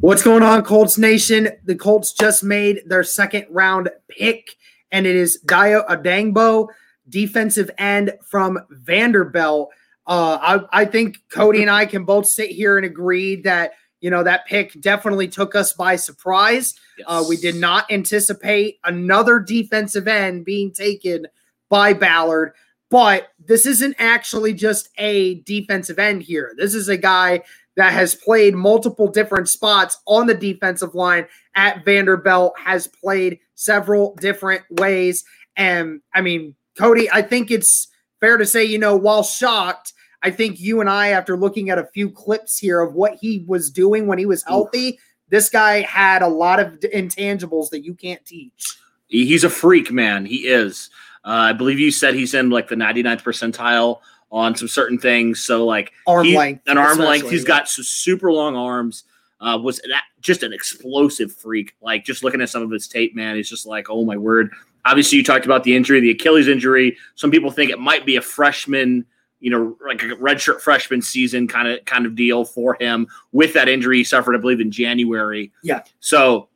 What's going on, Colts Nation? The Colts just made their second round pick, and it is Dayo Odeyingbo, defensive end from Vanderbilt. Uh, I, I think Cody and I can both sit here and agree that you know that pick definitely took us by surprise. Yes. Uh, we did not anticipate another defensive end being taken by Ballard. But this isn't actually just a defensive end here. This is a guy that has played multiple different spots on the defensive line at Vanderbilt, has played several different ways. And I mean, Cody, I think it's fair to say, you know, while shocked, I think you and I, after looking at a few clips here of what he was doing when he was healthy, this guy had a lot of intangibles that you can't teach. He's a freak, man. He is. Uh, I believe you said he's in like the 99th percentile on some certain things. So like arm he, length, an arm length. He's yeah. got super long arms. Uh, was that just an explosive freak? Like just looking at some of his tape, man, he's just like, oh my word. Obviously, you talked about the injury, the Achilles injury. Some people think it might be a freshman, you know, like a redshirt freshman season kind of kind of deal for him with that injury he suffered, I believe, in January. Yeah. So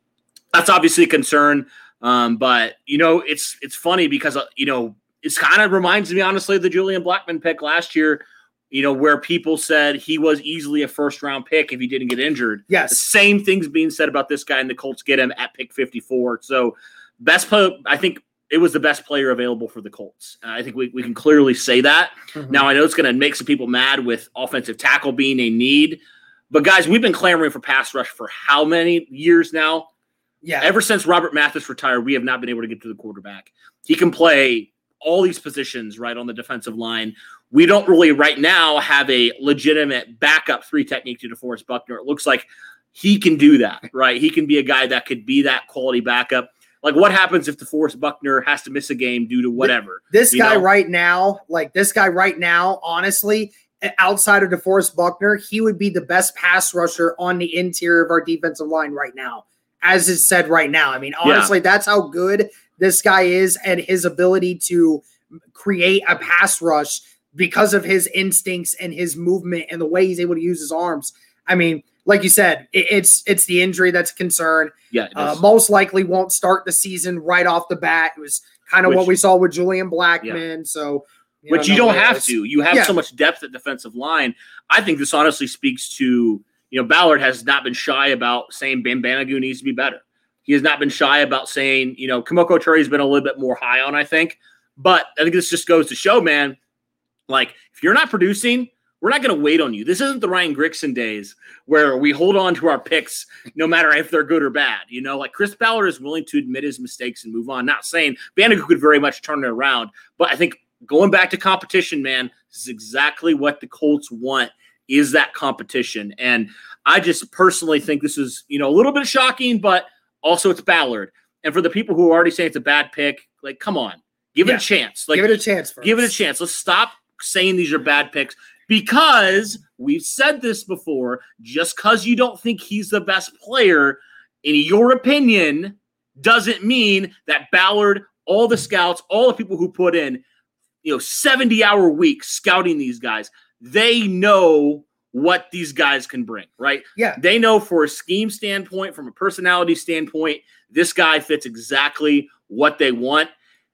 that's obviously a concern. Um, but you know, it's it's funny because uh, you know it's kind of reminds me honestly of the Julian Blackmon pick last year. You know, where people said he was easily a first round pick if he didn't get injured. Yes. The same things being said about this guy, and the Colts get him at pick 54. So, best play, I think it was the best player available for the Colts. Uh, I think we, we can clearly say that. Mm-hmm. Now, I know it's going to make some people mad with offensive tackle being a need, but guys, we've been clamoring for pass rush for how many years now? Yeah. Ever since Robert Mathis retired, we have not been able to get to the quarterback. He can play all these positions right on the defensive line. We don't really right now have a legitimate backup three technique to DeForest Buckner. It looks like he can do that, right? He can be a guy that could be that quality backup. Like what happens if DeForest Buckner has to miss a game due to whatever? This guy know? right now, like this guy right now, honestly, eh, outside of DeForest Buckner, he would be the best pass rusher on the interior of our defensive line right now as is said right now. I mean, honestly, yeah. that's how good this guy is and his ability to create a pass rush because of his instincts and his movement and the way he's able to use his arms. I mean, like you said, it, it's it's the injury that's a concern. Yeah, uh, most likely won't start the season right off the bat. It was kind of what we saw with Julian Blackmon. Yeah. So, you which know, you don't have to. You have yeah. so much depth at defensive line. I think this honestly speaks to you know, Ballard has not been shy about saying Ben Banogu needs to be better. He has not been shy about saying, you know, Kemoko Turay has been a little bit more high on, I think. But I think this just goes to show, man, like if you're not producing, we're not going to wait on you. This isn't the Ryan Grigson days where we hold on to our picks no matter if they're good or bad. You know, like Chris Ballard is willing to admit his mistakes and move on. Not saying Banogu could very much turn it around, but I think going back to competition, man, this is exactly what the Colts want is that competition. And I just personally think this is, you know, a little bit shocking, but also it's Ballard. And for the people who are already saying it's a bad pick, like, come on, give yeah. it a chance. Like, give it a chance. First. Give it a chance. Let's stop saying these are bad picks because we've said this before. Just because you don't think he's the best player, in your opinion, doesn't mean that Ballard, all the scouts, all the people who put in, you know, 70 hour weeks scouting these guys, they know what these guys can bring, right? Yeah. They know for a scheme standpoint, from a personality standpoint, this guy fits exactly what they want.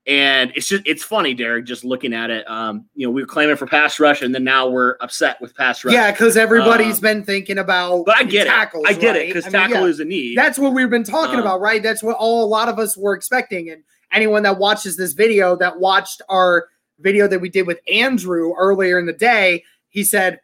And it's just it's funny, Derek, just looking at it. Um, you know, we were claiming for pass rush, and then now we're upset with pass rush. Yeah, because everybody's um, been thinking about but I get tackles. It. I get right? it because tackle mean, yeah, is a need. That's what we've been talking um, about, right? That's what all a lot of us were expecting. And anyone that watches this video that watched our video that we did with Andrew earlier in the day, he said,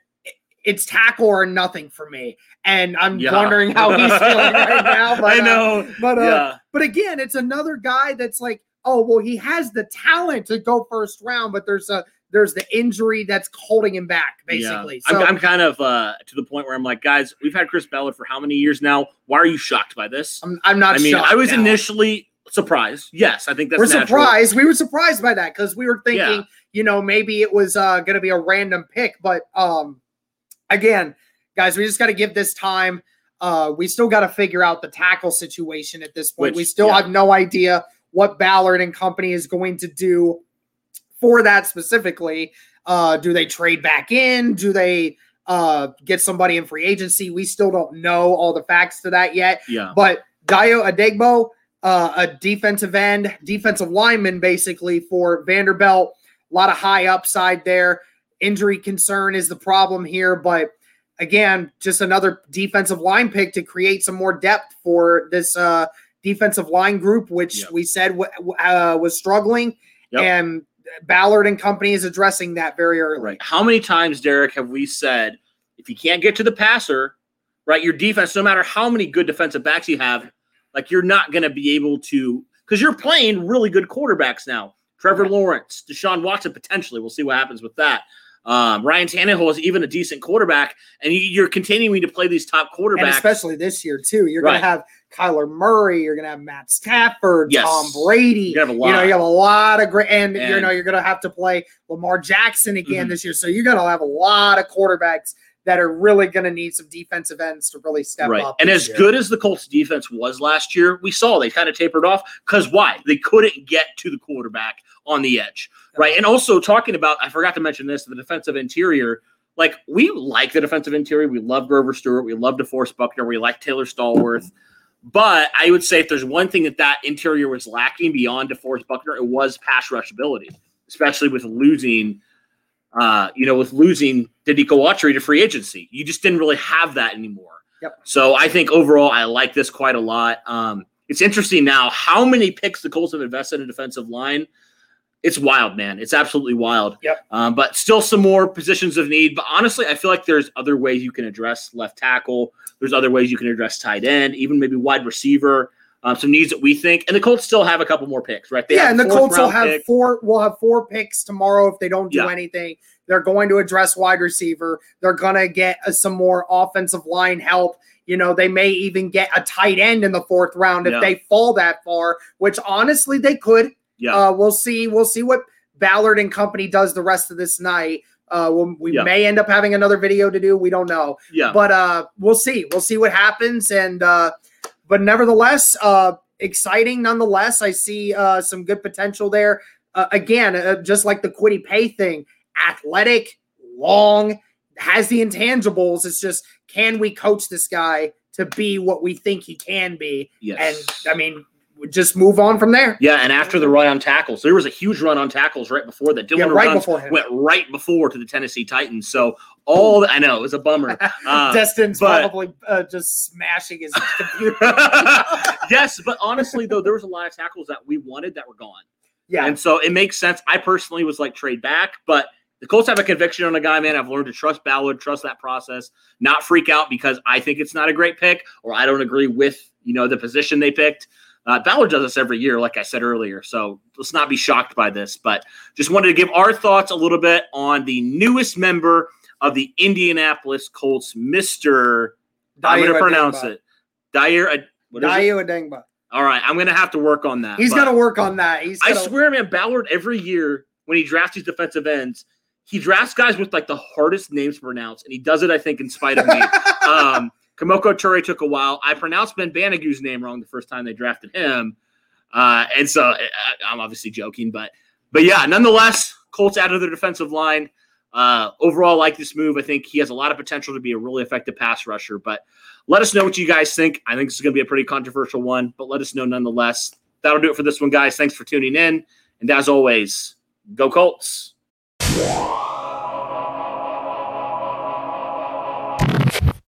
it's tackle or nothing for me. And I'm yeah. wondering how he's feeling right now. But, I uh, know. Uh, but, uh, yeah. but again, it's another guy that's like, oh, well, he has the talent to go first round, but there's a there's the injury that's holding him back, basically. Yeah. So, I'm, I'm kind of uh, to the point where I'm like, guys, we've had Chris Ballard for how many years now? Why are you shocked by this? I'm, I'm not I mean, I was now. initially surprised. Yes, I think that's we're natural. surprised. We were surprised by that because we were thinking, Yeah. you know, maybe it was uh, going to be a random pick. But um, again, guys, we just got to give this time. Uh, we still got to figure out the tackle situation at this point. Which- we still yeah. have no idea what Ballard and company is going to do for that specifically. Uh, do they trade back in? Do they uh, get somebody in free agency? We still don't know all the facts to that yet. Yeah. But Dio Adegbo, uh, a defensive end, defensive lineman, basically for Vanderbilt. A lot of high upside there. Injury concern is the problem here, but again, just another defensive line pick to create some more depth for this uh, defensive line group, which Yep. we said w- uh, was struggling, Yep. and Ballard and company is addressing that very early. Right. How many times, Derek, have we said if you can't get to the passer, right, your defense, no matter how many good defensive backs you have, like you're not going to be able to, because you're playing really good quarterbacks now. Trevor Lawrence, Deshaun Watson, potentially. We'll see what happens with that. Um, Ryan Tannehill is even a decent quarterback, and you, you're continuing to play these top quarterbacks. And especially this year too. You're Right. going to have Kyler Murray. You're going to have Matt Stafford, Yes. Tom Brady. You're have a lot. You know, you have a lot of great, and, you know, you're going to have to play Lamar Jackson again Mhm. this year. So you're going to have a lot of quarterbacks that are really going to need some defensive ends to really step right. up. And as year. good as the Colts defense was last year, we saw they kind of tapered off because why? They couldn't get to the quarterback on the edge. Right. And also talking about, I forgot to mention this, the defensive interior. Like we like the defensive interior. We love Grover Stewart. We love DeForest Buckner. We like Taylor Stallworth. But I would say if there's one thing that that interior was lacking beyond DeForest Buckner, it was pass rush ability, especially with losing, uh, you know, with losing Denico Autry to free agency. You just didn't really have that anymore. Yep. So I think overall, I like this quite a lot. Um, it's interesting now how many picks the Colts have invested in defensive line. It's wild, man. It's absolutely wild. Yep. Um, but still some more positions of need. But honestly, I feel like there's other ways you can address left tackle. There's other ways you can address tight end, even maybe wide receiver. Um, some needs that we think, and the Colts still have a couple more picks, right? They yeah, and the Colts will have pick. four. Will have four picks tomorrow if they don't do Yeah. anything. They're going to address wide receiver. They're going to get uh, some more offensive line help. You know, they may even get a tight end in the fourth round if Yeah. they fall that far, which honestly they could. Yeah. Uh, we'll see. We'll see what Ballard and company does the rest of this night. Uh, we'll, we Yeah. may end up having another video to do. We don't know yeah. but uh we'll see we'll see what happens and uh but nevertheless uh exciting nonetheless. I see uh some good potential there. Uh, again uh, just like the Kwity Paye thing athletic long has the intangibles. It's just can we coach this guy to be what we think he can be? Yes. and i mean just move on from there Yeah, and after the run on tackles, there was a huge run on tackles right before that. Dillon Yeah, right before him. went right before to the Tennessee Titans. So all the, I know it was a bummer. Uh, destin's but- probably uh, just smashing his computer yes, but honestly though, there was a lot of tackles that we wanted that were gone, yeah and so it makes sense. I personally was like trade back, but the Colts have a conviction on a guy, man. I've learned to trust Ballard, trust that process, not freak out because I think it's not a great pick or I don't agree with you know the position they picked. Uh, Ballard does this every year, like I said earlier. So let's not be shocked by this, but just wanted to give our thoughts a little bit on the newest member of the Indianapolis Colts, Mr. I'm going to pronounce it. Dyer. Ad- what is it? Dyer Adengba. All right. I'm going to have to work on that. He's got to work on that. He's I gotta, swear, man, Ballard every year when he drafts these defensive ends, he drafts guys with like the hardest names to pronounce, and he does it, I think, in spite of me. um, Kemoko Turay took a while. I pronounced Ben Banogu's name wrong the first time they drafted him, uh, and so I, I'm obviously joking, but but yeah, nonetheless, Colts added their defensive line. Uh, overall, like this move. I think he has a lot of potential to be a really effective pass rusher. But let us know what you guys think. I think this is going to be a pretty controversial one, but let us know nonetheless. That'll do it for this one, guys. Thanks for tuning in, and as always, go Colts.